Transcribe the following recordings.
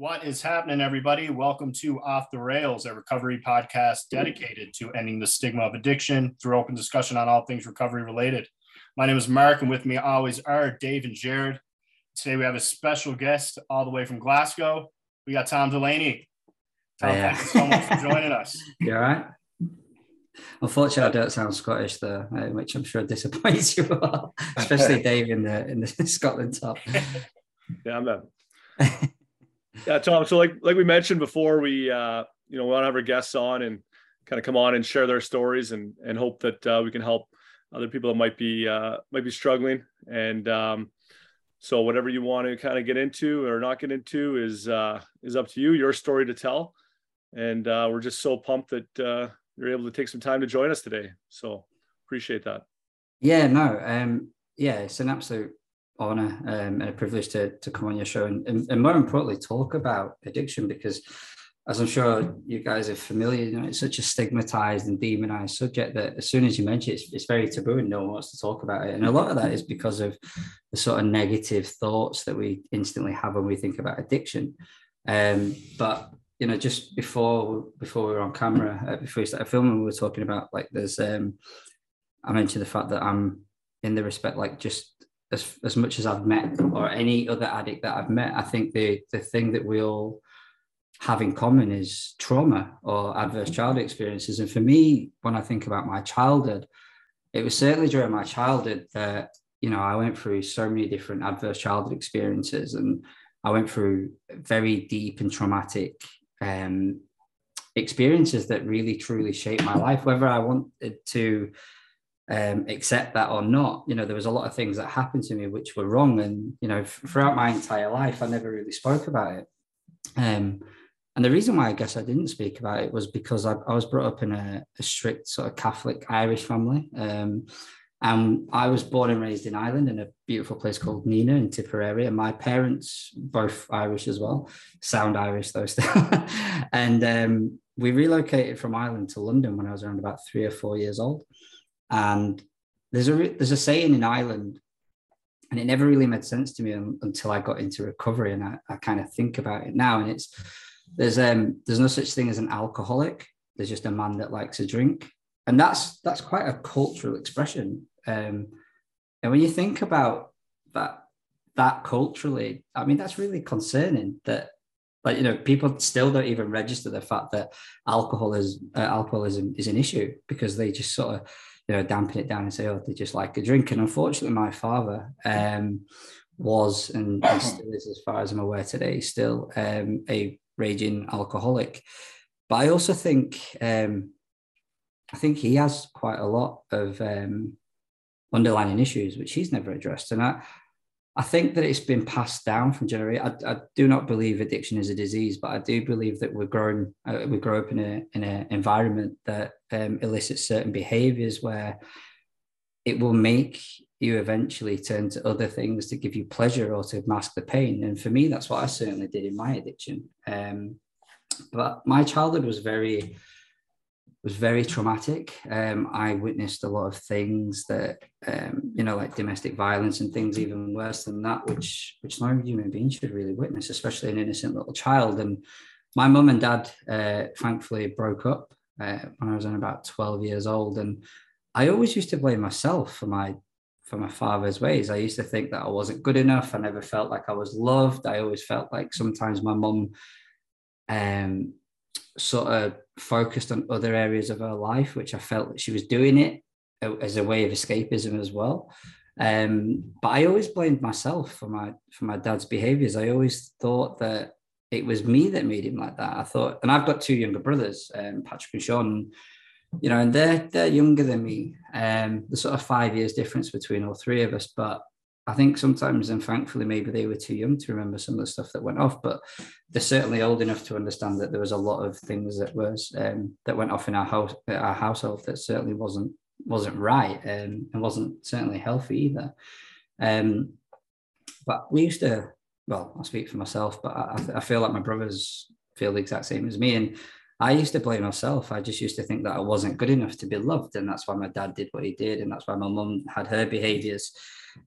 What is happening, everybody? Welcome to Off the Rails, a recovery podcast dedicated to ending the stigma of addiction through open discussion on all things recovery related. My name is Mark, and with me always are Dave and Jared. Today we have a special guest all the way from Glasgow. We got Tom Delaney. Tom, Yeah. thank you so much for joining us. You all right? Unfortunately, I don't sound Scottish though, uh, which I'm sure disappoints you all, especially Dave in the in the Scotland top. Yeah, I'm a, yeah, Tom. So like like we mentioned before, we uh, you know we want to have our guests on and kind of come on and share their stories and and hope that uh, we can help other people that might be uh, might be struggling. And um, so whatever you want to kind of get into or not get into is uh, is up to you. Your story to tell. And uh, we're just so pumped that uh, you're able to take some time to join us today. So appreciate that. Yeah, no, um, yeah, it's an absolute honor um, and a privilege to to come on your show and, and, and more importantly talk about addiction because as I'm sure you guys are familiar, you know, it's such a stigmatized and demonized subject that as soon as you mention it, it's, it's very taboo and no one wants to talk about it. And a lot of that is because of the sort of negative thoughts that we instantly have when we think about addiction. Um, but you know, just before before we were on camera, uh, before we started filming, we were talking about like there's um, I mentioned the fact that I'm in the respect like just as as much as I've met or any other addict that I've met, I think the the thing that we all have in common is trauma or adverse childhood experiences. And for me, when I think about my childhood, it was certainly during my childhood that you know I went through so many different adverse childhood experiences, and I went through very deep and traumatic um, experiences that really truly shaped my life. Whether I wanted to um, accept that or not, you know, there was a lot of things that happened to me which were wrong, and you know, f- throughout my entire life, I never really spoke about it. Um, and the reason why I guess I didn't speak about it was because I, I was brought up in a, a strict sort of Catholic Irish family. Um, and I was born and raised in Ireland in a beautiful place called Nenagh in Tipperary. And my parents, both Irish as well, sound Irish though still. and um, we relocated from Ireland to London when I was around about three or four years old. And there's a re- there's a saying in Ireland, and it never really made sense to me un- until I got into recovery, and I, I kind of think about it now. And it's there's um there's no such thing as an alcoholic. There's just a man that likes a drink, and that's that's quite a cultural expression. Um, and when you think about that that culturally, I mean that's really concerning. That like you know people still don't even register the fact that alcohol is uh, alcoholism is an issue because they just sort of you know dampen it down and say oh they just like a drink. And unfortunately, my father um, was and, and still is, as far as I'm aware today, still um, a raging alcoholic. But I also think um, I think he has quite a lot of um, underlying issues which he's never addressed, and I I think that it's been passed down from generation. I, I do not believe addiction is a disease, but I do believe that we're uh, we grow up in a in an environment that um, elicits certain behaviors where it will make you eventually turn to other things to give you pleasure or to mask the pain. And for me, that's what I certainly did in my addiction. Um, but my childhood was very was very traumatic. Um, I witnessed a lot of things that um, you know, like domestic violence and things even worse than that, which which no human being should really witness, especially an innocent little child. And my mum and dad, uh, thankfully, broke up uh, when I was about twelve years old, and I always used to blame myself for my for my father's ways. I used to think that I wasn't good enough. I never felt like I was loved. I always felt like sometimes my mum um, sort of focused on other areas of her life, which I felt that she was doing it as a way of escapism as well. Um, but I always blamed myself for my for my dad's behaviors. I always thought that it was me that made him like that. I thought, and I've got two younger brothers, um, Patrick and Sean you know, and they're they're younger than me. Um, there's sort of five years difference between all three of us, but I think sometimes, and thankfully, maybe they were too young to remember some of the stuff that went off. But they're certainly old enough to understand that there was a lot of things that was um, that went off in our house, our household, that certainly wasn't wasn't right um, and wasn't certainly healthy either. Um, but we used to, well, I speak for myself, but I, I feel like my brothers feel the exact same as me, and I used to blame myself. I just used to think that I wasn't good enough to be loved. And that's why my dad did what he did. And that's why my mum had her behaviors.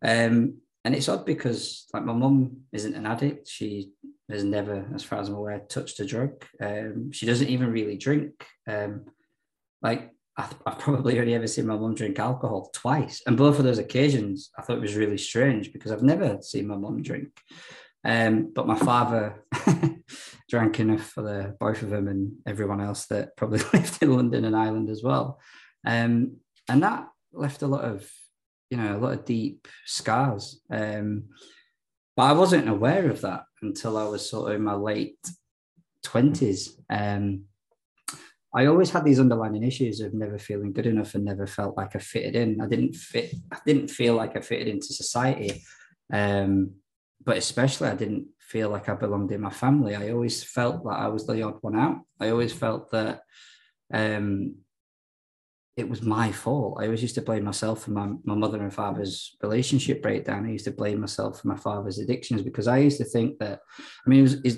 Um, and it's odd because like my mum isn't an addict. She has never, as far as I'm aware, touched a drug. Um, she doesn't even really drink. Um, like I've, I've probably only ever seen my mum drink alcohol twice, and both of those occasions I thought it was really strange because I've never seen my mum drink. Um, but my father drank enough for the both of them and everyone else that probably lived in London and Ireland as well. Um, and that left a lot of, you know, a lot of deep scars. Um, but I wasn't aware of that until I was sort of in my late twenties. Um, I always had these underlying issues of never feeling good enough and never felt like I fitted in. I didn't fit. I didn't feel like I fitted into society. Um, but especially I didn't feel like I belonged in my family. I always felt that I was the odd one out. I always felt that um, it was my fault. I always used to blame myself for my, my mother and father's relationship breakdown. I used to blame myself for my father's addictions because I used to think that, I mean, it was,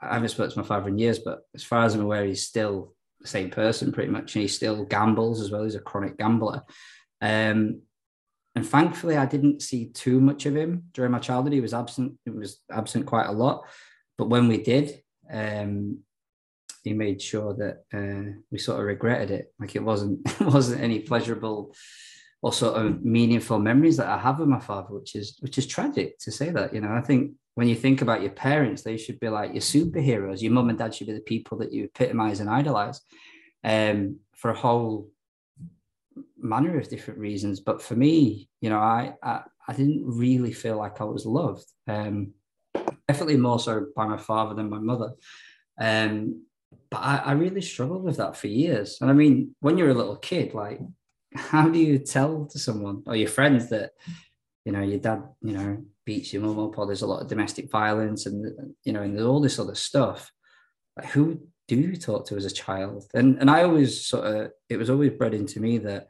I haven't spoken to my father in years, but as far as I'm aware, he's still the same person pretty much. And he still gambles as well. He's a chronic gambler. Um, and thankfully, I didn't see too much of him during my childhood. He was absent. He was absent quite a lot. But when we did, um, he made sure that uh, we sort of regretted it. Like it wasn't it wasn't any pleasurable or sort of meaningful memories that I have of my father, which is which is tragic to say that. You know, I think when you think about your parents, they should be like your superheroes. Your mum and dad should be the people that you epitomize and idolize. Um, for a whole manner of different reasons. But for me, you know, I I, I didn't really feel like I was loved. Um, definitely more so by my father than my mother. Um, but I, I really struggled with that for years. And I mean, when you're a little kid, like, how do you tell to someone or your friends that, you know, your dad, you know, beats your mum up or there's a lot of domestic violence and, you know, and all this other stuff? Like, who do you talk to as a child? And and I always sort of it was always bred into me that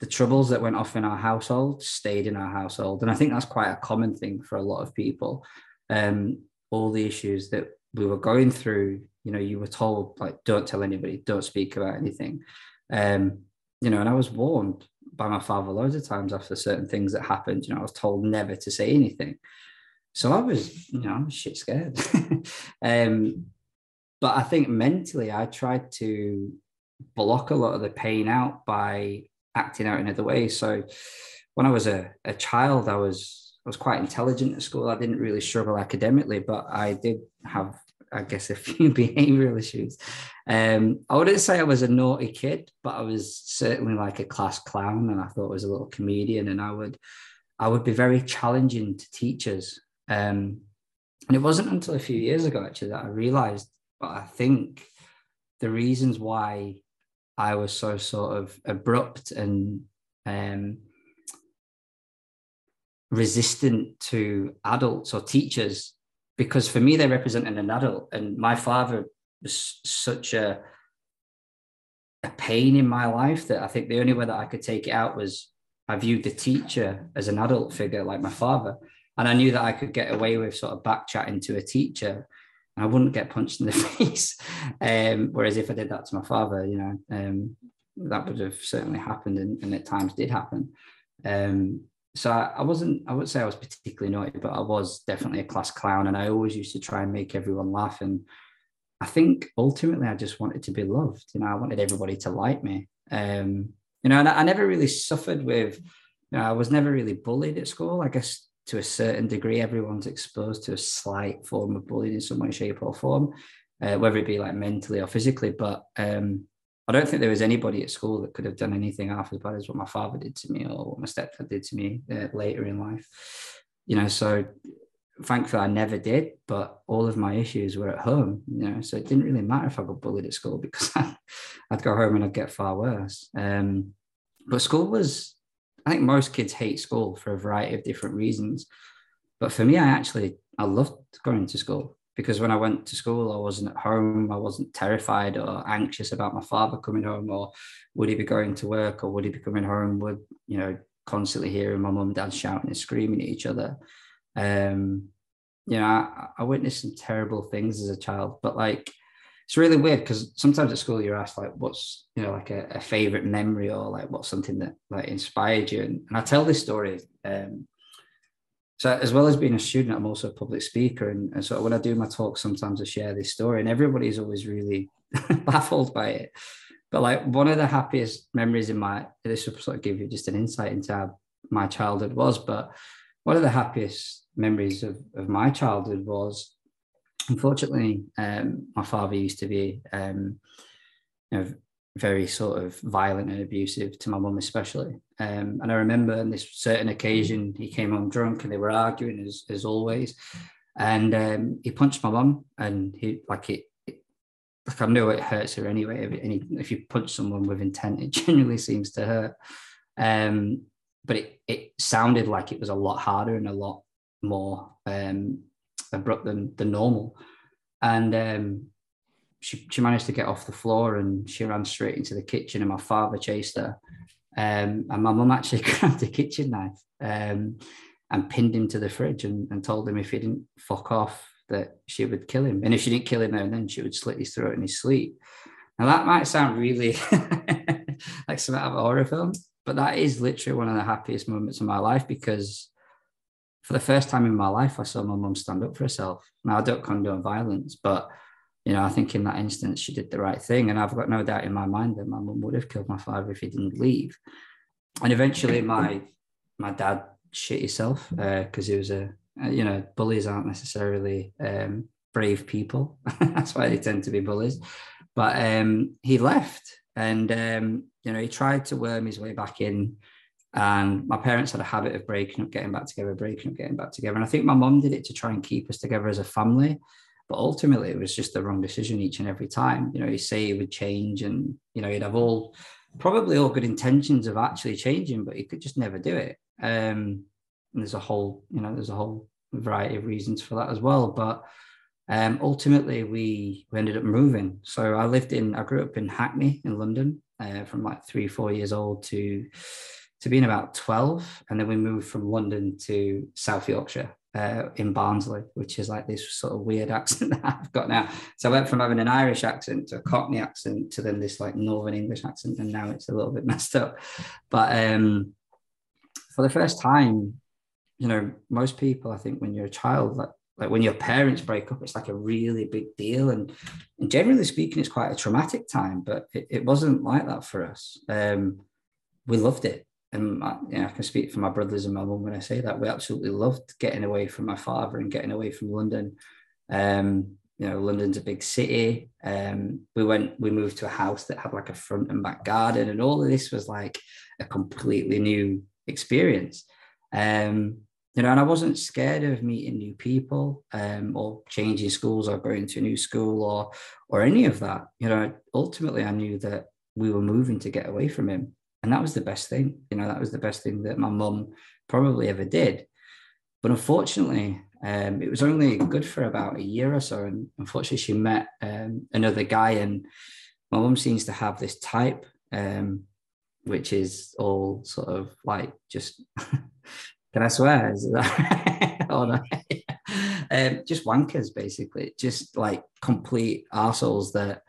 the troubles that went off in our household stayed in our household, and I think that's quite a common thing for a lot of people. Um, all the issues that we were going through, you know, you were told like, don't tell anybody, don't speak about anything. Um, you know, and I was warned by my father loads of times after certain things that happened. You know, I was told never to say anything. So I was, you know, I was shit scared. um, but I think mentally, I tried to block a lot of the pain out by acting out in other ways. So when I was a, a child, I was I was quite intelligent at school. I didn't really struggle academically, but I did have, I guess, a few behavioral issues. Um, I wouldn't say I was a naughty kid, but I was certainly like a class clown, and I thought I was a little comedian. And I would, I would be very challenging to teachers. Um, and it wasn't until a few years ago actually that I realised but I think the reasons why I was so sort of abrupt and um, resistant to adults or teachers, because for me, they're representing an adult. And my father was such a, a pain in my life that I think the only way that I could take it out was I viewed the teacher as an adult figure like my father. And I knew that I could get away with sort of back chatting to a teacher and I wouldn't get punched in the face. Um, whereas if I did that to my father, you know, um, that would have certainly happened and, and at times did happen. Um, so I, I, wasn't, I would say I was particularly naughty, but I was definitely a class clown and I always used to try and make everyone laugh. And I think ultimately I just wanted to be loved. You know, I wanted everybody to like me. Um, you know, and I, I never really suffered with, you know, I was never really bullied at school. I guess to a certain degree, everyone's exposed to a slight form of bullying in some way, shape, or form, uh, whether it be like mentally or physically. But um, I don't think there was anybody at school that could have done anything half as bad as what my father did to me or what my stepdad did to me uh, later in life. You know, so thankfully I never did, but all of my issues were at home, you know, so it didn't really matter if I got bullied at school because I'd go home and I'd get far worse. Um, but school was I think most kids hate school for a variety of different reasons. But for me, I actually I loved going to school because when I went to school, I wasn't at home. I wasn't terrified or anxious about my father coming home, or would he be going to work, or would he be coming home? Would you know constantly hearing my mum and dad shouting and screaming at each other? Um, you know, I, I witnessed some terrible things as a child, but like it's really weird because sometimes at school you're asked like what's you know like a, a, favorite memory or like what's something that like inspired you and, and i tell this story um, so as well as being a student, I'm also a public speaker, and, and so when I do my talk, sometimes I share this story, and everybody's always really baffled by it. But like one of the happiest memories in my this will sort of give you just an insight into how my childhood was, but one of the happiest memories of, of my childhood was unfortunately um, my father used to be um, you know, very sort of violent and abusive to my mum especially. Um, and i remember on this certain occasion he came home drunk and they were arguing as, as always. And um, he punched my mum and he like it, like i know it hurts her anyway and if you punch someone with intent it generally seems to hurt. Um, but it, it sounded like it was a lot harder and a lot more um, abrupt than, than normal. And um, she, she managed to get off the floor and she ran straight into the kitchen and my father chased her. Um, and my mum actually grabbed a kitchen knife um, and pinned him to the fridge and, and, told him if he didn't fuck off that she would kill him. And if she didn't kill him then she would slit his throat in his sleep. Now that might sound really like some out of a horror film, but that is literally one of the happiest moments of my life because for the first time in my life, I saw my mum stand up for herself. Now I don't condone violence, but you know, I think in that instance she did the right thing, and I've got no doubt in my mind that my mum would have killed my father if he didn't leave. And eventually, my my dad shit himself because uh, he was a, you know, bullies aren't necessarily um, brave people. That's why they tend to be bullies. But um, he left, and um, you know, he tried to worm his way back in. And my parents had a habit of breaking up, getting back together, breaking up, getting back together. And I think my mum did it to try and keep us together as a family. But ultimately, it was just the wrong decision each and every time. You know, you say it would change, and you know, you'd have all probably all good intentions of actually changing, but you could just never do it. Um, and there's a whole, you know, there's a whole variety of reasons for that as well. But um, ultimately, we we ended up moving. So I lived in, I grew up in Hackney in London, uh, from like three, four years old to to being about 12 and then we moved from london to south yorkshire uh, in Barnsley, which is like this sort of weird accent that I've got now. So I went from having an Irish accent to a Cockney accent to then this like Northern English accent, and now it's a little bit messed up. But um, for the first time, you know, most people, I think, when you're a child, like like when your parents break up, it's like a really big deal, and, and generally speaking, it's quite a traumatic time. But it, it wasn't like that for us. Um, we loved it and you know, I can speak for my brothers and my mum when I say that we absolutely loved getting away from my father and getting away from London. Um, you know, London's a big city. Um, we went, we moved to a house that had like a front and back garden, and all of this was like a completely new experience. Um, you know, and I wasn't scared of meeting new people um, or changing schools or going to a new school or or any of that. You know, ultimately, I knew that we were moving to get away from him and that was the best thing. You know, that was the best thing that my mum probably ever did. But unfortunately, um, it was only good for about a year or so. And unfortunately, she met um, another guy, and my mum seems to have this type, um, which is all sort of like just. can I swear? Is that oh, no. um, just wankers, basically, just like complete assholes that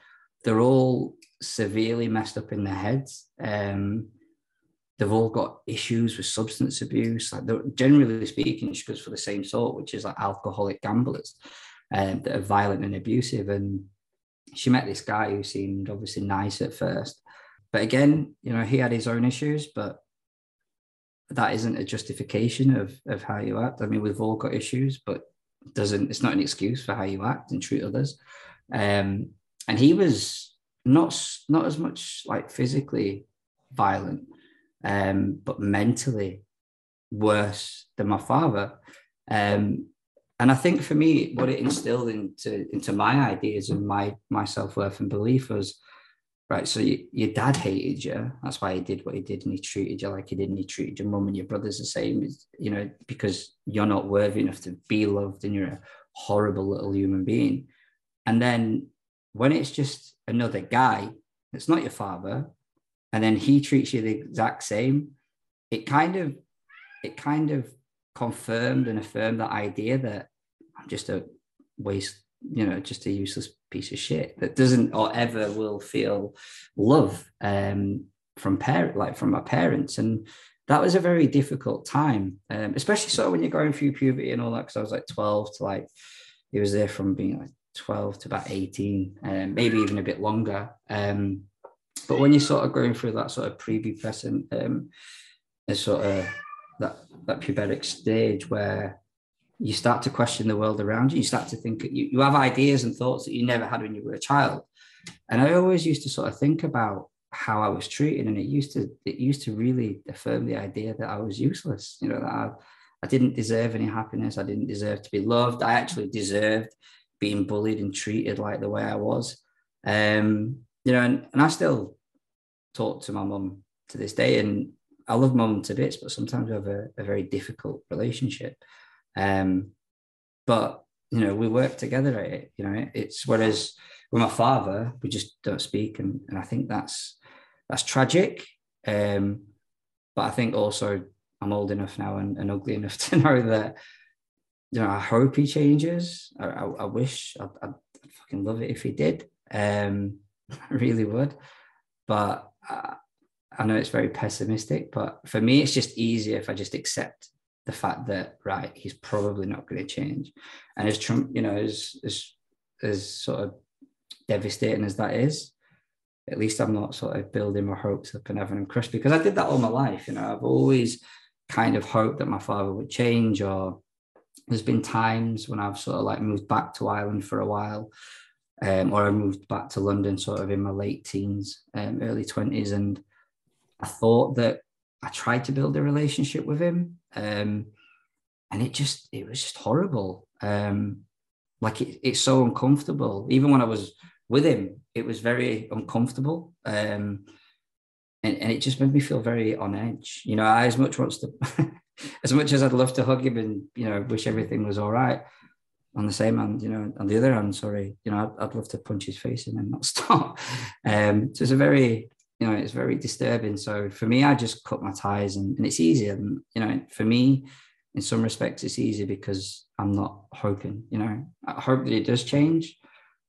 they're all severely messed up in their heads. Um, they've all got issues with substance abuse. Like generally speaking, she goes for the same sort, which is like alcoholic gamblers um, that are violent and abusive. And she met this guy who seemed obviously nice at first, but again, you know, he had his own issues, but that isn't a justification of of how you act. I mean, we've all got issues, but doesn't it's not an excuse for how you act and treat others. Um, and he was not not as much like physically violent, um, but mentally worse than my father. Um, and I think for me, what it instilled into into my ideas and my my self worth and belief was right. So you, your dad hated you. That's why he did what he did, and he treated you like he did, and he treated your mum and your brothers the same. You know, because you're not worthy enough to be loved, and you're a horrible little human being. And then when it's just another guy, that's not your father, and then he treats you the exact same, it kind of it kind of confirmed and affirmed that idea that I'm just a waste, you know, just a useless piece of shit that doesn't or ever will feel love um, from parent like from my parents. And that was a very difficult time, um, especially so when you're going through puberty and all that. Because I was like 12 to like, he was there from being like 12 to about 18, um, maybe even a bit longer. Um, but when you're sort of going through that sort of prepubescent, um, sort of that that pubertic stage where you start to question the world around you. You start to think you, you have ideas and thoughts that you never had when you were a child. And I always used to sort of think about how I was treated, and it used to it used to really affirm the idea that I was useless. You know that I, I didn't deserve any happiness. I didn't deserve to be loved. I actually deserved being bullied and treated like the way I was. Um, you know, and, and I still talk to my mum to this day, and I love mum to bits, but sometimes we have a, a very difficult relationship. Um, but you know, we work together at it. You know, it's whereas with my father, we just don't speak, and, and I think that's that's tragic. Um, but I think also I'm old enough now and, and ugly enough to know that you know I hope he changes. I, I, I wish I'd, I'd, fucking love it if he did. Um, I really would, but I, I know it's very pessimistic. But for me, it's just easier if I just accept the fact that right, he's probably not going to change. And as Trump, you know, as as as sort of devastating as that is, at least I'm not sort of building my hopes up and having them crushed because I did that all my life. You know, I've always kind of hoped that my father would change, or there's been times when I've sort of like moved back to Ireland for a while, um, or I moved back to London sort of in my late teens, um, early 20s, and I thought that I tried to build a relationship with him, um, and it just it was just horrible. Um, like it, it's so uncomfortable. Even when I was with him, it was very uncomfortable. Um, and, and it just made me feel very on edge. You know, I as much wants to, as much as I'd love to hug him and you know wish everything was all right. On the same hand, you know, on the other hand, sorry, you know, I'd, I'd love to punch his face in and not stop. Um, so it's a very, you know, it's very disturbing. So for me, I just cut my ties, and, and it's easier. And you know, for me, in some respects, it's easy because I'm not hoping. You know, I hope that it does change,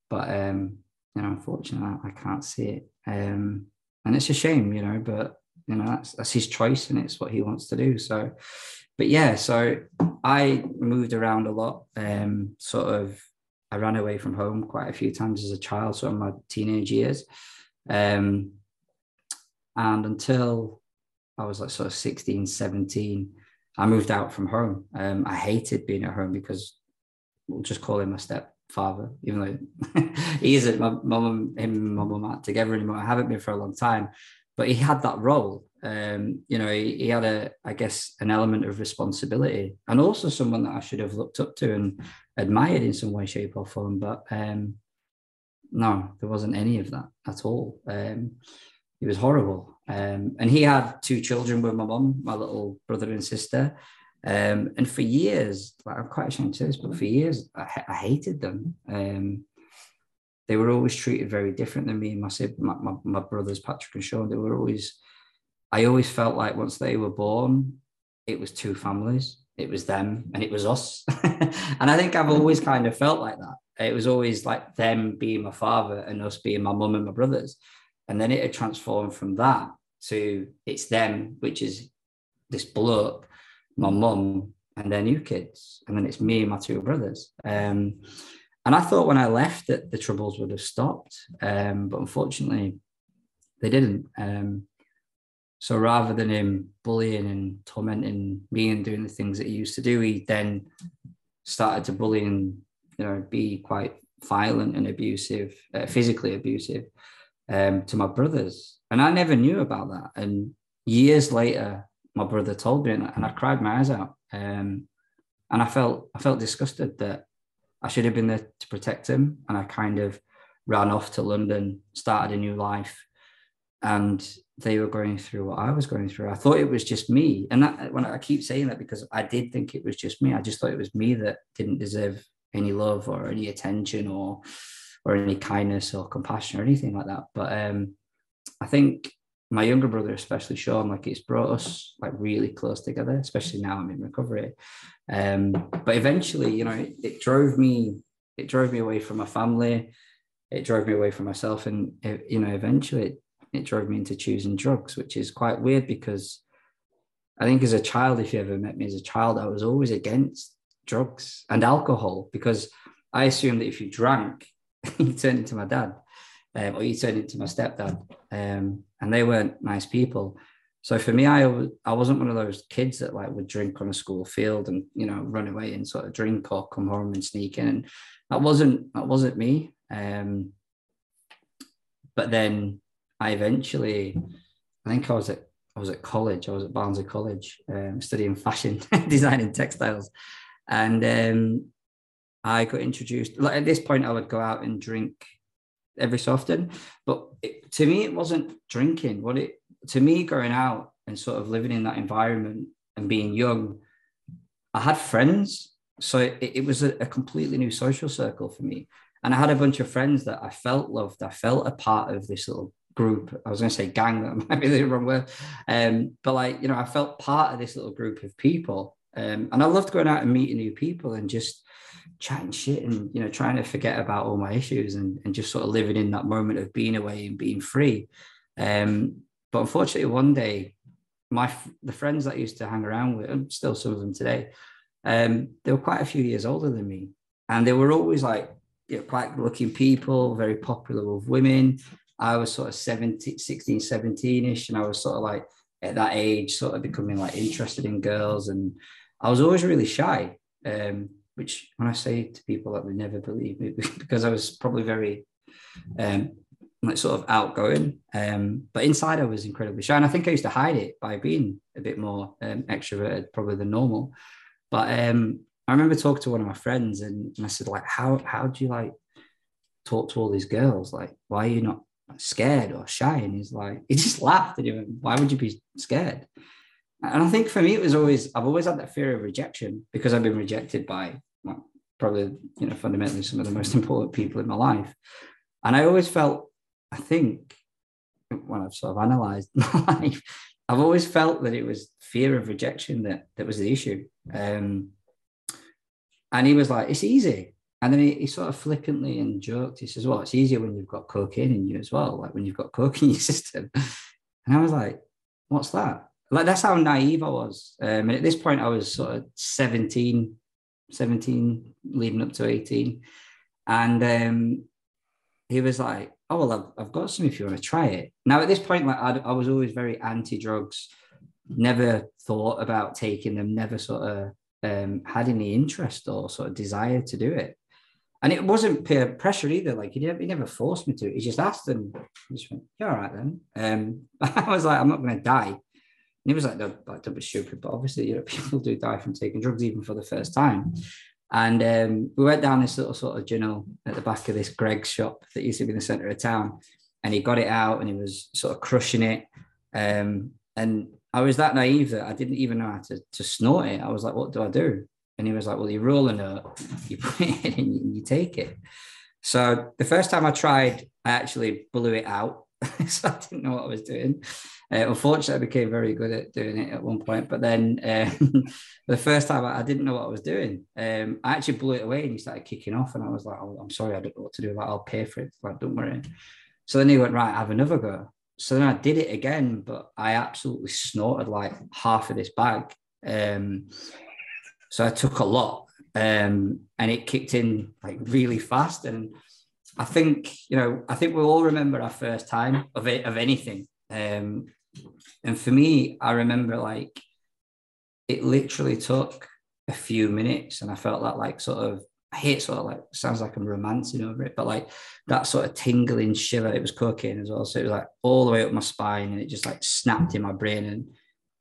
but um, you know, unfortunately, I, I can't see it. Um, and it's a shame, you know, but you know, that's that's his choice and it's what he wants to do. So, but yeah, so I moved around a lot. Um, sort of, I ran away from home quite a few times as a child, so in my teenage years. Um, and until I was like sort of 16, 17, I moved out from home. Um, I hated being at home because we'll just call him my stepfather, even though he isn't. My mum, him, and my mum aren't together anymore. I haven't been for a long time, but he had that role. Um, you know, he, he, had a, I guess, an element of responsibility, and also someone that I should have looked up to and admired in some way, shape, or form. But um, no, there wasn't any of that at all. Um, it was horrible. Um, and he had two children with my mum, my little brother and sister. Um, and for years, like I'm quite ashamed to say this, but for years, I, I hated them. Um, they were always treated very different than me and my, my, my, my brothers, Patrick and Sean. They were always, I always felt like once they were born, it was two families. It was them and it was us. and I think I've always kind of felt like that. It was always like them being my father and us being my mum and my brothers. And then it had transformed from that to it's them, which is this bloke, my mum, and their new kids. And then it's me and my two brothers. Um, and I thought when I left that the troubles would have stopped. Um, but unfortunately, they didn't. Um, so rather than him bullying and tormenting me and doing the things that he used to do, he then started to bully and you know be quite violent and abusive, uh, physically abusive um, to my brothers. And I never knew about that. And years later, my brother told me, and I cried my eyes out. Um, and I felt I felt disgusted that I should have been there to protect him. And I kind of ran off to London, started a new life, and they were going through what I was going through. I thought it was just me, and that when I keep saying that because I did think it was just me. I just thought it was me that didn't deserve any love or any attention or or any kindness or compassion or anything like that. But um, I think my younger brother, especially Sean, like it's brought us like really close together, especially now I'm in recovery. Um, but eventually, you know, it, it, drove me, it drove me away from my family, it drove me away from myself, and it, you know, eventually it, it drove me into choosing drugs, which is quite weird because I think as a child, if you ever met me as a child, I was always against drugs and alcohol because I assumed that if you drank, you turned into my dad um, or you turned into my stepdad. Um, and they weren't nice people. So for me, I I wasn't one of those kids that like would drink on a school field and you know run away and sort of drink or come home and sneak in. And that wasn't that wasn't me. Um, but then I eventually, I think I was at I was at college. I was at Barnsley College, um, studying fashion design and textiles, and um, I got introduced. Like at this point, I would go out and drink every so often, but it, to me, it wasn't drinking. What it to me, going out and sort of living in that environment and being young, I had friends. So it, it was a, a, completely new social circle for me. And I had a bunch of friends that I felt loved. I felt a part of this little group. I was going to say gang, that might be the wrong word. Um, but like, you know, I felt part of this little group of people. Um, and I loved going out and meeting new people and just chatting shit and, you know, trying to forget about all my issues and, and just sort of living in that moment of being away and being free. Um, but unfortunately, one day, my the friends that I used to hang around with, and still some of them today, um, they were quite a few years older than me, and they were always like you know, quite looking people, very popular with women. I was sort of 17, 16, 17 ish, and I was sort of like at that age, sort of becoming like interested in girls, and I was always really shy. Um, which when I say to people that would never believe me because I was probably very um, like sort of outgoing. Um, but inside I was incredibly shy. And I think I used to hide it by being a bit more um, extroverted, probably than normal. But um, I remember talking to one of my friends and, I said, like, how how do you like talk to all these girls? Like, why are you not scared or shy? And he's like, he just laughed and he went, Why would you be scared? And I think for me, it was always, I've always had that fear of rejection because I've been rejected by well, probably, you know, fundamentally some of the most important people in my life. And I always felt I think when I've sort of analysed my life, I've always felt that it was fear of rejection that that was the issue. Um, and he was like, "It's easy." And then he, he, sort of flippantly and joked. He says, "Well, it's easier when you've got cocaine in you as well, like when you've got coke in your system." And I was like, "What's that?" Like that's how naive I was. Um, and at this point, I was sort of 17, 17, leading up to 18. And um, he was like, oh well I've, I've got some if you want to try it. Now at this point like I, I was always very anti-drugs. Never thought about taking them never sort of um, had any interest or sort of desire to do it. And it wasn't peer pressure either. Like he never, he never forced me to. He just asked and he just went yeah all right then. Um, I was like I'm not going to die and he was like, no, don't be stupid. But obviously, you know, people do die from taking drugs even for the first time. And um, we went down this little sort of journal at the back of this Greggs shop that used to be in the center of town. And he got it out and he was sort of crushing it. Um, and I was that naive that I didn't even know how to, to snort it. I was like, what do I do? And he was like, well, you roll a note, you put it in and you take it. So the first time I tried, I actually blew it out. so I didn't know what I was doing. Uh, unfortunately, I became very good at doing it at one point, but then um, the first time I, I, didn't know what I was doing. Um, I actually blew it away and he started kicking off, and I was like, oh, "I'm sorry, I don't know what to do. Like, I'll pay for it. Like, don't worry." So then he went, "Right, have another go." So then I did it again, but I absolutely snorted like half of this bag. Um, so I took a lot, um, and it kicked in like really fast. And I think you know, I think we all remember our first time of it of anything. Um, and for me, I remember like it literally took a few minutes, and I felt that like sort of I hate sort of like sounds like I'm romancing over it, but like that sort of tingling shiver. It was cocaine as well, so it was like all the way up my spine, and it just like snapped in my brain, and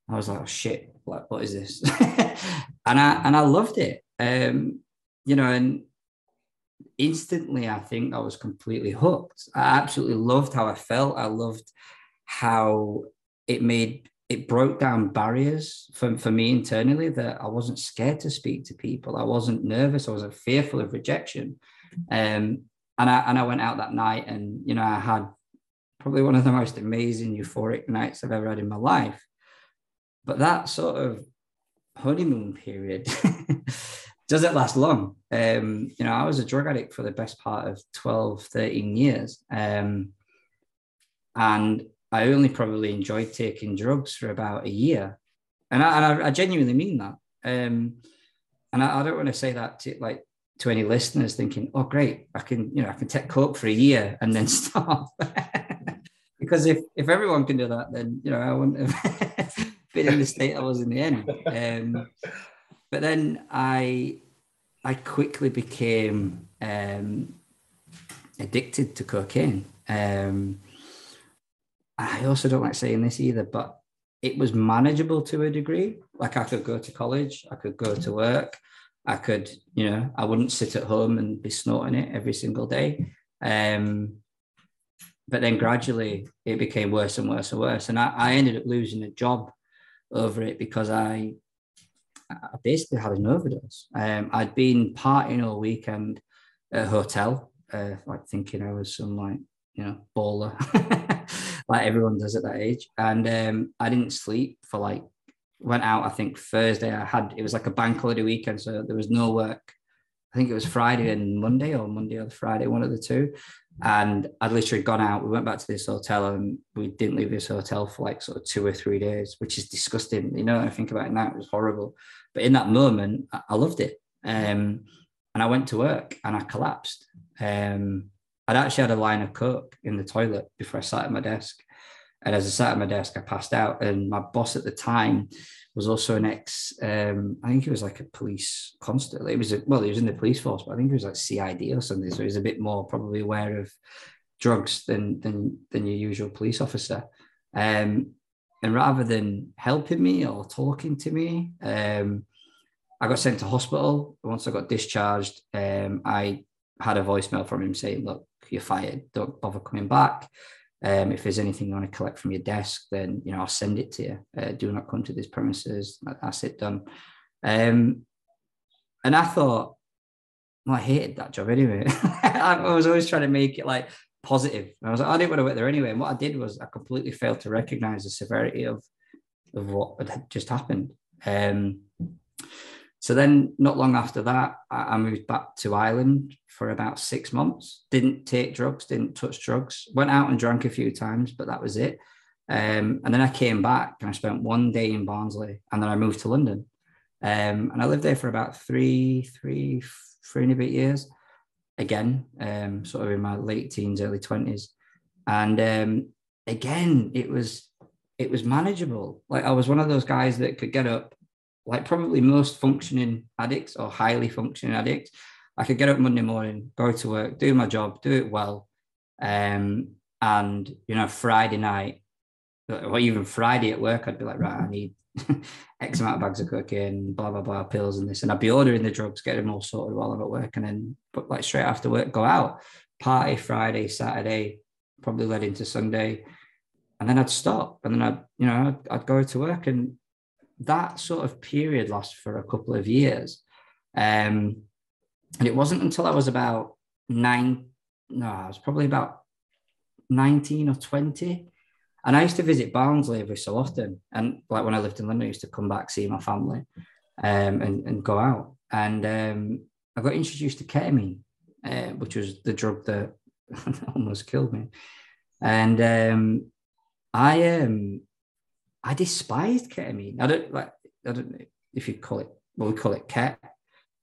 I was like, oh shit, like what is this? and I and I loved it, um, you know, and instantly I think I was completely hooked. I absolutely loved how I felt. I loved how it made it broke down barriers for, for me internally that I wasn't scared to speak to people. I wasn't nervous. I wasn't fearful of rejection. Um, and I and I went out that night and you know I had probably one of the most amazing euphoric nights I've ever had in my life. But that sort of honeymoon period doesn't last long. Um, you know, I was a drug addict for the best part of 12, 13 years. Um, and I only probably enjoyed taking drugs for about a year. and I, and I, I genuinely mean that. Um, and I, I don't want to say that to like to any listeners thinking, oh great, I can you know I can take coke for a year and then stop. because if if everyone can do that, then you know I wouldn't have been in the state I was in the end. Um, but then I I quickly became um, addicted to cocaine. Um, I also don't like saying this either, but it was manageable to a degree. Like I could go to college, I could go to work, I could, you know, I wouldn't sit at home and be snorting it every single day. Um, but then gradually it became worse and worse and worse. And I, I ended up losing a job over it because I, I basically had an overdose. Um, I'd been partying all weekend at a hotel, uh, like thinking I was some like, you know, baller, like everyone does at that age. And um, I didn't sleep for like, went out, I think Thursday. I had, it was like a bank holiday weekend. So there was no work. I think it was Friday and Monday or Monday or Friday, one of the two. And I'd literally gone out. We went back to this hotel and we didn't leave this hotel for like sort of two or three days, which is disgusting. You know, I think about it now, it was horrible. But in that moment, I loved it. Um, and I went to work and I collapsed. Um, I'd actually had a line of coke in the toilet before I sat at my desk. And as I sat at my desk, I passed out. And my boss at the time was also an ex, um, I think he was like a police constable. It was, a, well, he was in the police force, but I think he was like CID or something. So he was a bit more probably aware of drugs than, than, than your usual police officer. Um, and rather than helping me or talking to me, um, I got sent to hospital. Once I got discharged, um, I had a voicemail from him saying, look, you're fired. Don't bother coming back. Um, if there's anything you want to collect from your desk, then you know I'll send it to you. Uh, do not come to these premises. That's it done. Um, and I thought, well, I hated that job anyway. I was always trying to make it like positive. And I was like, I didn't want to work there anyway. And what I did was I completely failed to recognize the severity of of what had just happened. Um, so then, not long after that, I, moved back to Ireland for about six months. Didn't take drugs, didn't touch drugs. Went out and drank a few times, but that was it. Um, and then I came back and I spent one day in Barnsley, and then I moved to London. Um, and I lived there for about three, three, three and a bit years. Again, um, sort of in my late teens, early twenties, and um, again, it was it was manageable. Like I was one of those guys that could get up like probably most functioning addicts or highly functioning addicts, I could get up Monday morning, go to work, do my job, do it well. Um, and, you know, Friday night, or even Friday at work, I'd be like, right, I need X amount of bags of cocaine, blah, blah, blah, pills and this. And I'd be ordering the drugs, get them all sorted while I'm at work. And then, but like straight after work, go out, party Friday, Saturday, probably led into Sunday. And then I'd stop and then I'd, you know, I'd, I'd go to work and that sort of period lasted for a couple of years. Um, and it wasn't until I was about nine, no, I was probably about 19 or 20. And I used to visit Barnsley every so often. And like when I lived in London, I used to come back, see my family um, and, and go out. And um, I got introduced to ketamine, uh, which was the drug that almost killed me. And um, I um, I despised ketamine. I don't like. I don't know if you call it. Well, we call it ket.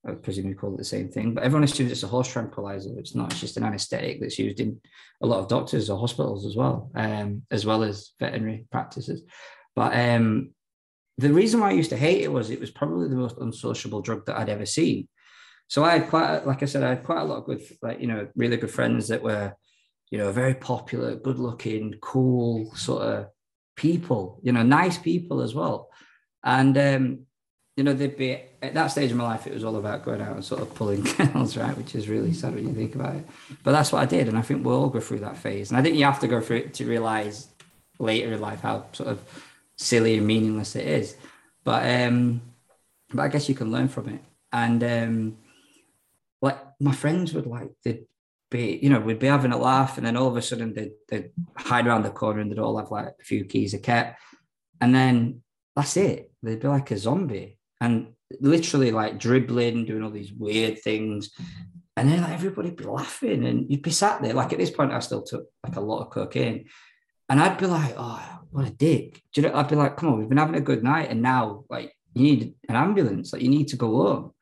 I presume you call it the same thing. But everyone assumes it's a horse tranquilizer. It's not. It's just an anaesthetic that's used in a lot of doctors or hospitals as well, um, as well as veterinary practices. But um, the reason why I used to hate it was it was probably the most unsociable drug that I'd ever seen. So I had quite, like I said, I had quite a lot of good, like you know, really good friends that were, you know, very popular, good-looking, cool, sort of people, you know, nice people as well. And, um, you know, they'd be at that stage of my life, it was all about going out and sort of pulling girls, right? Which is really sad when you think about it. But that's what I did. And I think we'll all go through that phase. And I think you have to go through it to realize later in life how sort of silly and meaningless it is. But, um, but I guess you can learn from it. And, um, like my friends would like, they'd be, you know, we'd be having a laugh, and then all of a sudden they'd, they'd hide around the corner and they'd all have like a few keys of ket, and then that's it. They'd be like a zombie and literally like dribbling, doing all these weird things, and then like, everybody'd be laughing, and you'd be sat there. Like at this point, I still took like a lot of cocaine, and I'd be like, oh, what a dick. Do you know? I'd be like, come on, we've been having a good night, and now like you need an ambulance, like you need to go home.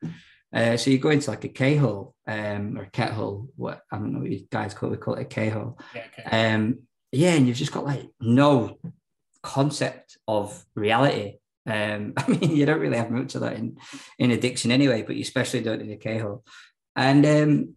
Uh, so you go into like a K hole um, or a ket hole, what I don't know what you guys call it, we call it a K hole. Yeah, okay. um, yeah, and you've just got like no concept of reality. Um, I mean, you don't really have much of that in, in addiction anyway, but you especially don't in a K hole. And um,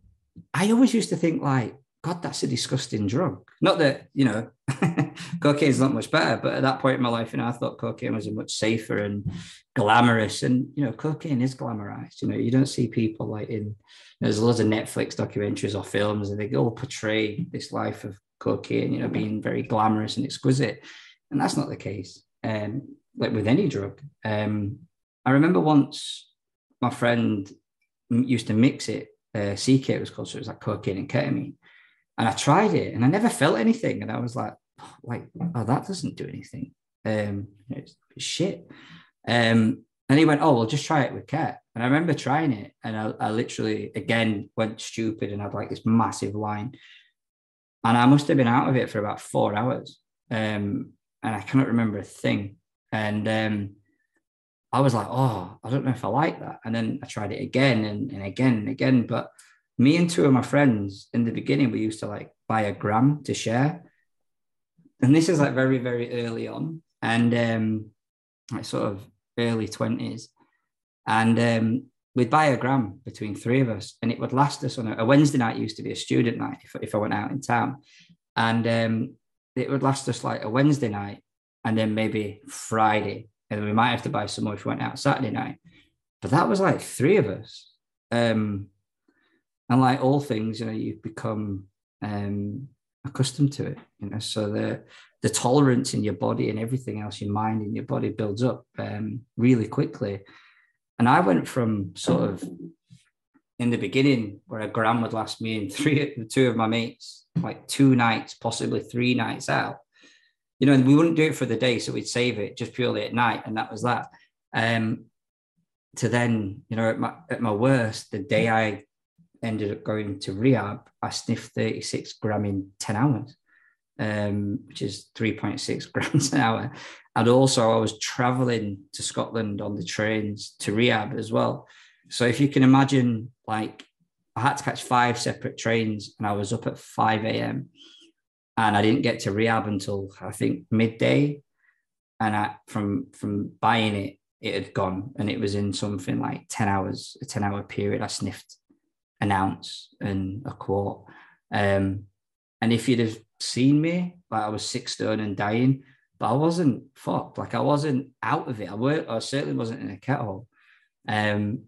I always used to think like, God, that's a disgusting drug. Not that, you know, cocaine is not much better, but at that point in my life, you know, I thought cocaine was a much safer and glamorous. And, you know, cocaine is glamorized. You know, you don't see people like in, you know, there's loads of Netflix documentaries or films, and they all portray this life of cocaine, you know, being very glamorous and exquisite. And that's not the case. Um, like with any drug. Um, I remember once my friend used to mix it, uh, CK was called, so it was like cocaine and ketamine and I tried it and I never felt anything. And I was like, like, oh, that doesn't do anything. Um, it's, shit. Um, and he went, oh, well, just try it with ket. And I remember trying it, and I, I literally again went stupid and had like this massive line. And I must have been out of it for about four hours. Um, and I cannot remember a thing. And um, I was like, oh, I don't know if I like that. And then I tried it again and, and again and again. But me and two of my friends in the beginning, we used to like buy a gram to share. And this is like very, very early on and um, like sort of early 20s. And um, we'd buy a gram between three of us and it would last us on a, a Wednesday night used to be a student night if, if I went out in town. And um, it would last us like a Wednesday night and then maybe Friday. And we might have to buy some more if we went out Saturday night. But that was like three of us. Um, and like all things, you know, you become um, accustomed to it. You know, so the the tolerance in your body and everything else, your mind and your body builds up um, really quickly. And I went from sort of in the beginning where a gram would last me and three two of my mates like two nights, possibly three nights out. You know, and we wouldn't do it for the day, so we'd save it just purely at night, and that was that. Um, to then, you know, at my at my worst, the day I ended up going to rehab, I sniffed 36 gram in 10 hours, um, which is 3.6 grams an hour. And also, I was traveling to Scotland on the trains to rehab as well. So, if you can imagine, like, I had to catch five separate trains and I was up at 5 a.m. and I didn't get to rehab until I think midday. And I, from from buying it, it had gone and it was in something like 10 hours, a 10 hour period. I sniffed an ounce and a quart. Um, and if you'd have seen me, like I was six stone and dying, but I wasn't fucked. Like I wasn't out of it. I, were, I certainly wasn't in a ket hole. Um,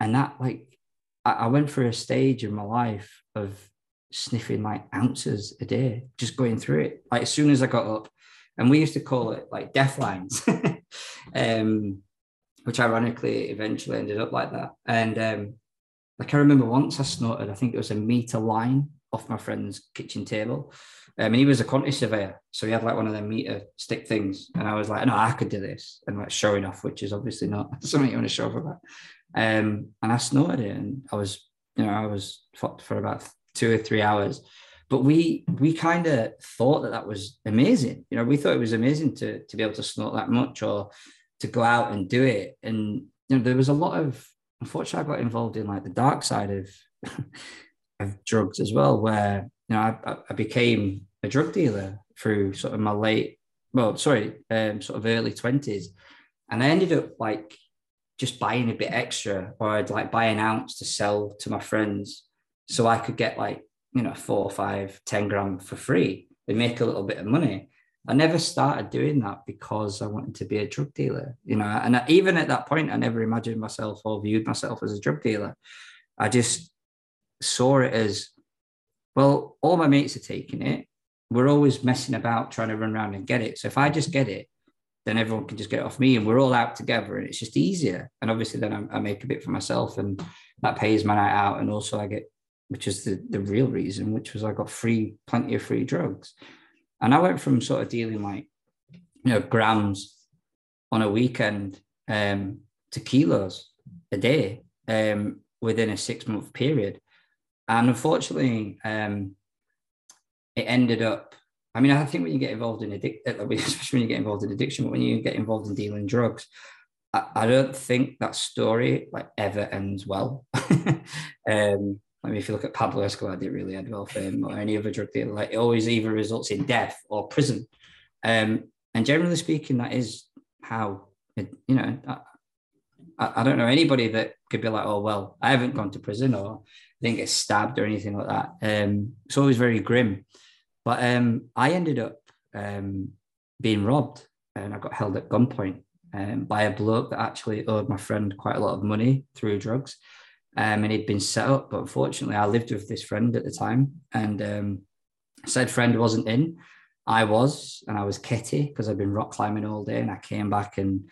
and that, like, I, I went through a stage in my life of sniffing like ounces a day, just going through it. Like as soon as I got up, and we used to call it like death lines, um, which ironically eventually ended up like that. And um, I remember once I snorted, I think it was a meter line off my friend's kitchen table. Um, and he was a quantity surveyor. So he had like one of them meter stick things. And I was like, no, I could do this. And like showing off, which is obviously not something you want to show off about. Um, and I snorted it and I was, you know, I was fucked for about two or three hours. But we we kind of thought that that was amazing. You know, we thought it was amazing to to be able to snort that much or to go out and do it. And you know, there was a lot of unfortunately, I got involved in like the dark side of of drugs as well, where you know I, I became a drug dealer through sort of my late, well, sorry, um, sort of early twenties, and I ended up like just buying a bit extra, or I'd like buy an ounce to sell to my friends, so I could get like you know four, five, ten gram for free and make a little bit of money. I never started doing that because I wanted to be a drug dealer, you know. And I, even at that point, I never imagined myself or viewed myself as a drug dealer. I just saw it as, well, all my mates are taking it. We're always messing about trying to run around and get it. So if I just get it, then everyone can just get off me and we're all out together and it's just easier. And obviously, then I, I make a bit for myself and that pays my night out. And also, I get, which is the, the real reason, which was I got free, plenty of free drugs. And I went from sort of dealing like, you know, grams on a weekend um, to kilos a day um, within a six month period. And unfortunately, um, it ended up I mean, I think when you get involved in addiction, especially when you get involved in addiction, but when you get involved in dealing drugs, I, I don't think that story like ever ends well. um, I mean, if you look at Pablo Escobar, it really end well for him, or any other drug dealer. Like, it always either results in death or prison. Um, and generally speaking, that is how it, you know. I, I don't know anybody that could be like, oh well, I haven't gone to prison or didn't get stabbed or anything like that. Um, it's always very grim. But um, I ended up um, being robbed, and I got held at gunpoint um, by a bloke that actually owed my friend quite a lot of money through drugs. Um, and he'd been set up, but unfortunately, I lived with this friend at the time, and um, said friend wasn't in. I was, and I was kitty because I'd been rock climbing all day, and I came back and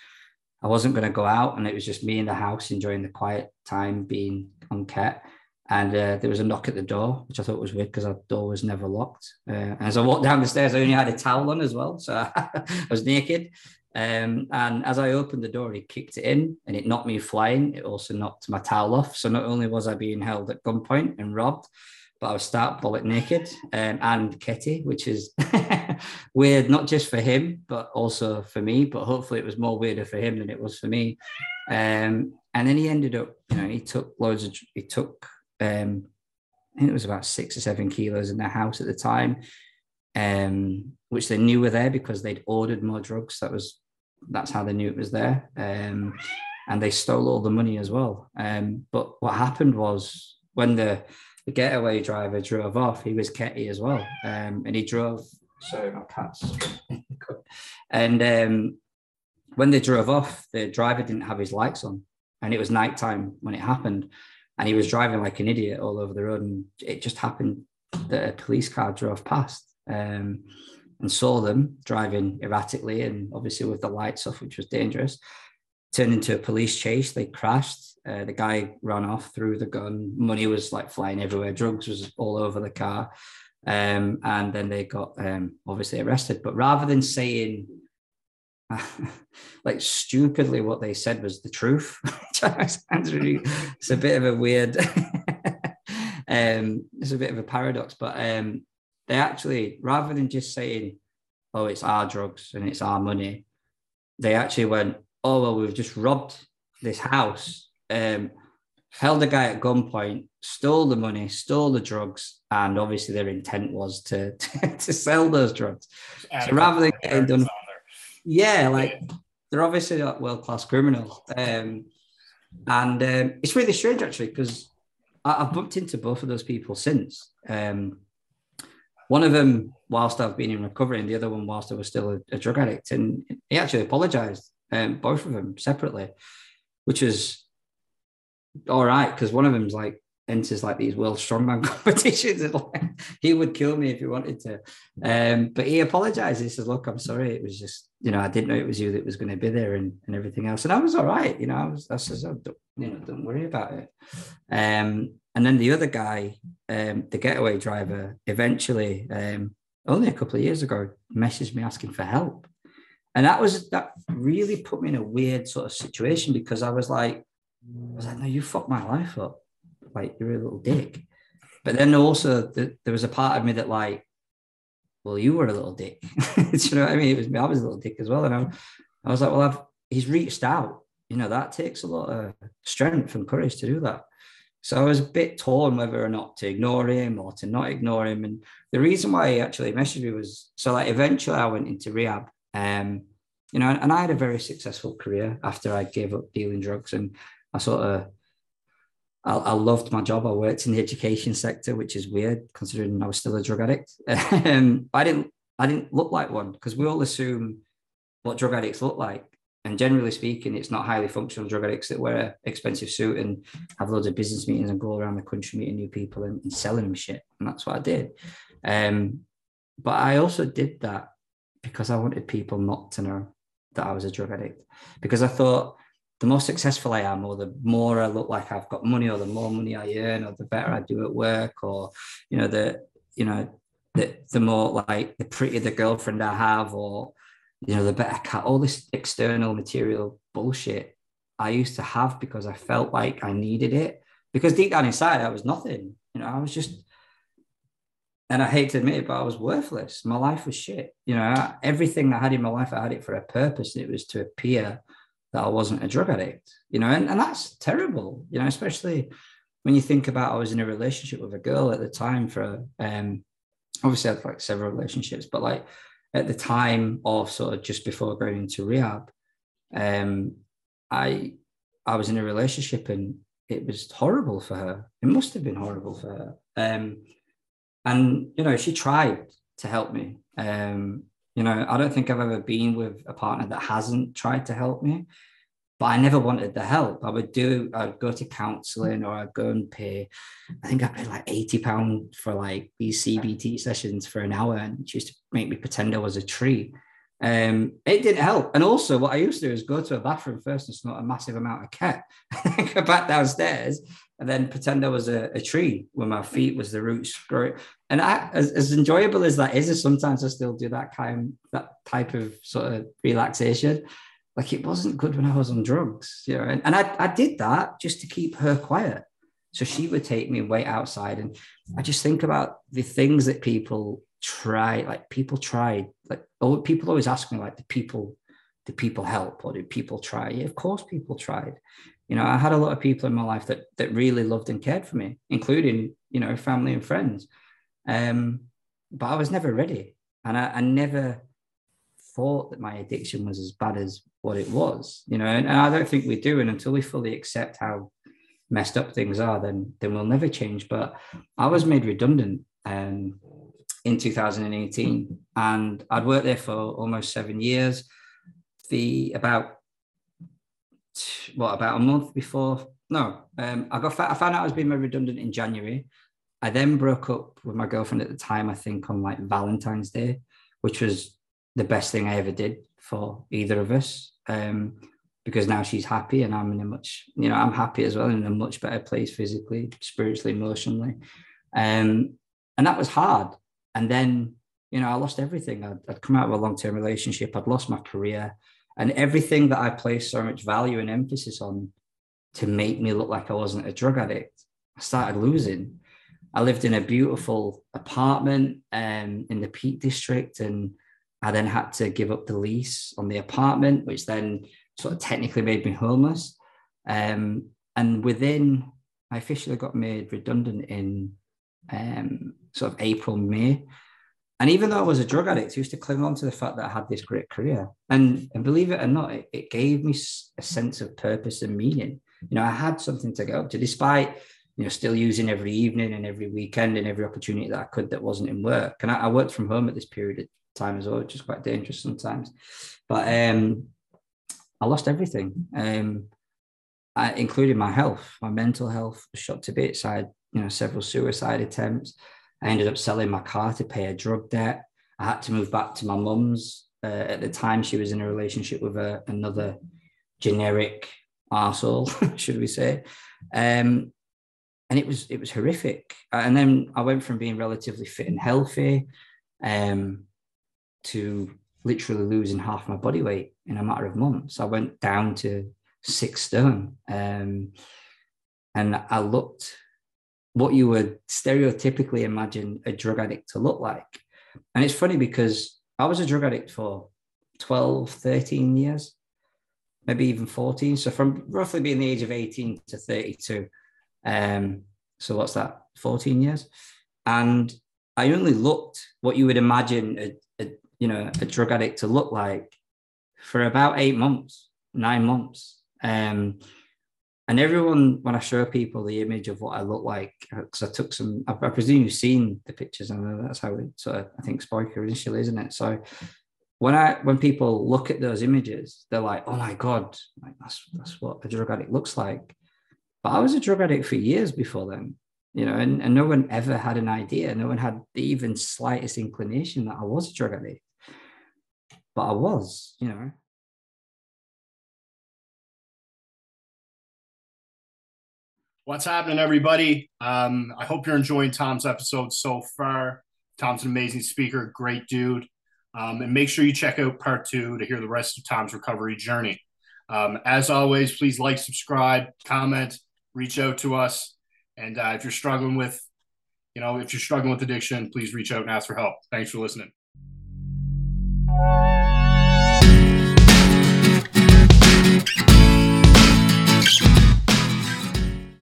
I wasn't going to go out, and it was just me in the house enjoying the quiet time, being on ket. And uh, there was a knock at the door, which I thought was weird because our door was never locked. Uh, as I walked down the stairs, I only had a towel on as well, so I was naked. Um, and as I opened the door, he kicked it in and it knocked me flying. It also knocked my towel off. So not only was I being held at gunpoint and robbed, but I was stark bullet naked um, and kitty, which is weird, not just for him, but also for me. But hopefully it was more weirder for him than it was for me. Um, and then he ended up, you know, he took loads of, he took, um, I think it was about six or seven kilos in their house at the time, um, which they knew were there because they'd ordered more drugs. That was that's how they knew it was there. Um, and they stole all the money as well. Um, but what happened was when the, the getaway driver drove off, he was Ketty as well. Um, and he drove, sorry, my cats. and um, when they drove off, the driver didn't have his lights on. And it was nighttime when it happened. And he was driving like an idiot all over the road. And it just happened that a police car drove past. Um, and saw them driving erratically and obviously with the lights off, which was dangerous. Turned into a police chase. They crashed. Uh, the guy ran off, threw the gun. Money was like flying everywhere. Drugs was all over the car. Um, and then they got um, obviously arrested. But rather than saying, like stupidly, what they said was the truth, it's a bit of a weird, um, it's a bit of a paradox. But um, they actually, rather than just saying, oh, it's our drugs and it's our money, they actually went, oh, well, we've just robbed this house, um, held a guy at gunpoint, stole the money, stole the drugs, and obviously their intent was to, to, to sell those drugs. So rather than getting done, yeah, like they're obviously like world class criminals. Um, and um, it's really strange actually because I've bumped into both of those people since. Um, one of them, whilst I've been in recovery, and the other one, whilst I was still a, a drug addict. And he actually apologized, um, both of them separately, which is all right because one of them's like enters like these world strongman competitions. he would kill me if he wanted to. Um, but he apologized. He says, Look, I'm sorry. It was just, you know, I didn't know it was you that was going to be there and, and everything else. And I was all right. You know, I was, I says, oh, don't, you know, don't worry about it. Um, and then the other guy, um, the getaway driver, eventually, um, only a couple of years ago, messaged me asking for help. And that was that really put me in a weird sort of situation because I was like, I was like, no, you fucked my life up. Like you're a little dick. But then also the, there was a part of me that like, well, you were a little dick. You know what I mean? It was me. I was a little dick as well. And I, I was like, well, I've he's reached out. You know, that takes a lot of strength and courage to do that. So I was a bit torn whether or not to ignore him or to not ignore him. And the reason why he actually messaged me was so like eventually I went into rehab. Um, you know, and I had a very successful career after I gave up dealing drugs. And I sort of I, loved my job. I worked in the education sector, which is weird considering I was still a drug addict. um, I didn't I didn't look like one because we all assume what drug addicts look like. And generally speaking, it's not highly functional drug addicts that wear an expensive suit and have loads of business meetings and go around the country meeting new people and, and selling them shit. And that's what I did. Um, but I also did that because I wanted people not to know that I was a drug addict. Because I thought the more successful I am, or the more I look like I've got money, or the more money I earn, or the better I do at work, or you know, the you know, the the more like the prettier the girlfriend I have, or you know, the better cat, all this external material bullshit I used to have because I felt like I needed it. Because deep down inside, I was nothing. You know, I was just, and I hate to admit it, but I was worthless. My life was shit. You know, everything I had in my life, I had it for a purpose. And it was to appear that I wasn't a drug addict, you know, and, and that's terrible, you know, especially when you think about I was in a relationship with a girl at the time for um obviously I had like several relationships, but like at the time of sort of just before going into rehab, um, I I was in a relationship and it was horrible for her. It must have been horrible for her. Um, and you know, she tried to help me. Um, you know, I don't think I've ever been with a partner that hasn't tried to help me but I never wanted the help. I would do, I'd go to counseling or I'd go and pay, I think I paid like 80 pounds for like these CBT sessions for an hour and she used to make me pretend I was a tree. Um, it didn't help. And also what I used to do is go to a bathroom first and snort a massive amount of ket, go back downstairs and then pretend I was a, a, tree where my feet was the roots growing. And I, as, as enjoyable as that is, sometimes I still do that kind, that type of sort of relaxation like it wasn't good when I was on drugs, you know. And, and I, I did that just to keep her quiet. So she would take me wait outside. And I just think about the things that people try, like people tried, like oh, people always ask me, like, do people, do people help or do people try? Yeah, of course people tried. You know, I had a lot of people in my life that that really loved and cared for me, including, you know, family and friends. Um, but I was never ready. And I, I never thought that my addiction was as bad as what it was, you know, and, and I don't think we do. And until we fully accept how messed up things are, then then we'll never change. But I was made redundant um, in 2018, and I'd worked there for almost seven years. The about what about a month before? No, um, I got I found out I was being made redundant in January. I then broke up with my girlfriend at the time. I think on like Valentine's Day, which was the best thing I ever did for either of us. Um, because now she's happy and I'm in a much, you know, I'm happy as well in a much better place physically, spiritually, emotionally. Um, and that was hard. And then, you know, I lost everything. I'd, I'd come out of a long term relationship, I'd lost my career, and everything that I placed so much value and emphasis on to make me look like I wasn't a drug addict, I started losing. I lived in a beautiful apartment um, in the Peak District and I then had to give up the lease on the apartment, which then sort of technically made me homeless. Um, and within, I officially got made redundant in um, sort of April, May. And even though I was a drug addict, I used to cling on to the fact that I had this great career. And, and believe it or not, it, it gave me a sense of purpose and meaning. You know, I had something to go up to, despite you know, still using every evening and every weekend and every opportunity that I could that wasn't in work. And I, I worked from home at this period time as well, which is quite dangerous sometimes. But um, I lost everything, um, I, including my health. My mental health was shot to bits. I had, you know, several suicide attempts. I ended up selling my car to pay a drug debt. I had to move back to my mum's. Uh, at the time, she was in a relationship with a, another generic arsehole, should we say. Um, and it was it was horrific. And then I went from being relatively fit and healthy um, to literally losing half my body weight in a matter of months. I went down to six stone. Um, and I looked what you would stereotypically imagine a drug addict to look like. And it's funny because I was a drug addict for 12, 13 years, maybe even 14. So from roughly being the age of 18 to 32. Um, so what's that? 14 years. And I only looked what you would imagine a, you know a drug addict to look like for about eight months, nine months. Um, and everyone, when I show people the image of what I look like, because I took some, I, I, presume you've seen the pictures, and that's how it sort of, I think, Spoiker initially, isn't it? So when I, when people look at those images, they're like, oh my God, like that's, that's what a drug addict looks like. But I was a drug addict for years before then you know, and, and no one ever had an idea. No one had the even slightest inclination that I was a drug addict but I was, you know. What's happening, everybody? Um, I hope you're enjoying Tom's episode so far. Tom's an amazing speaker, great dude. Um, and make sure you check out part two to hear the rest of Tom's recovery journey. Um, as always, please like, subscribe, comment, reach out to us. And uh, if you're struggling with you know, if you're struggling with addiction, please reach out and ask for help. Thanks for listening.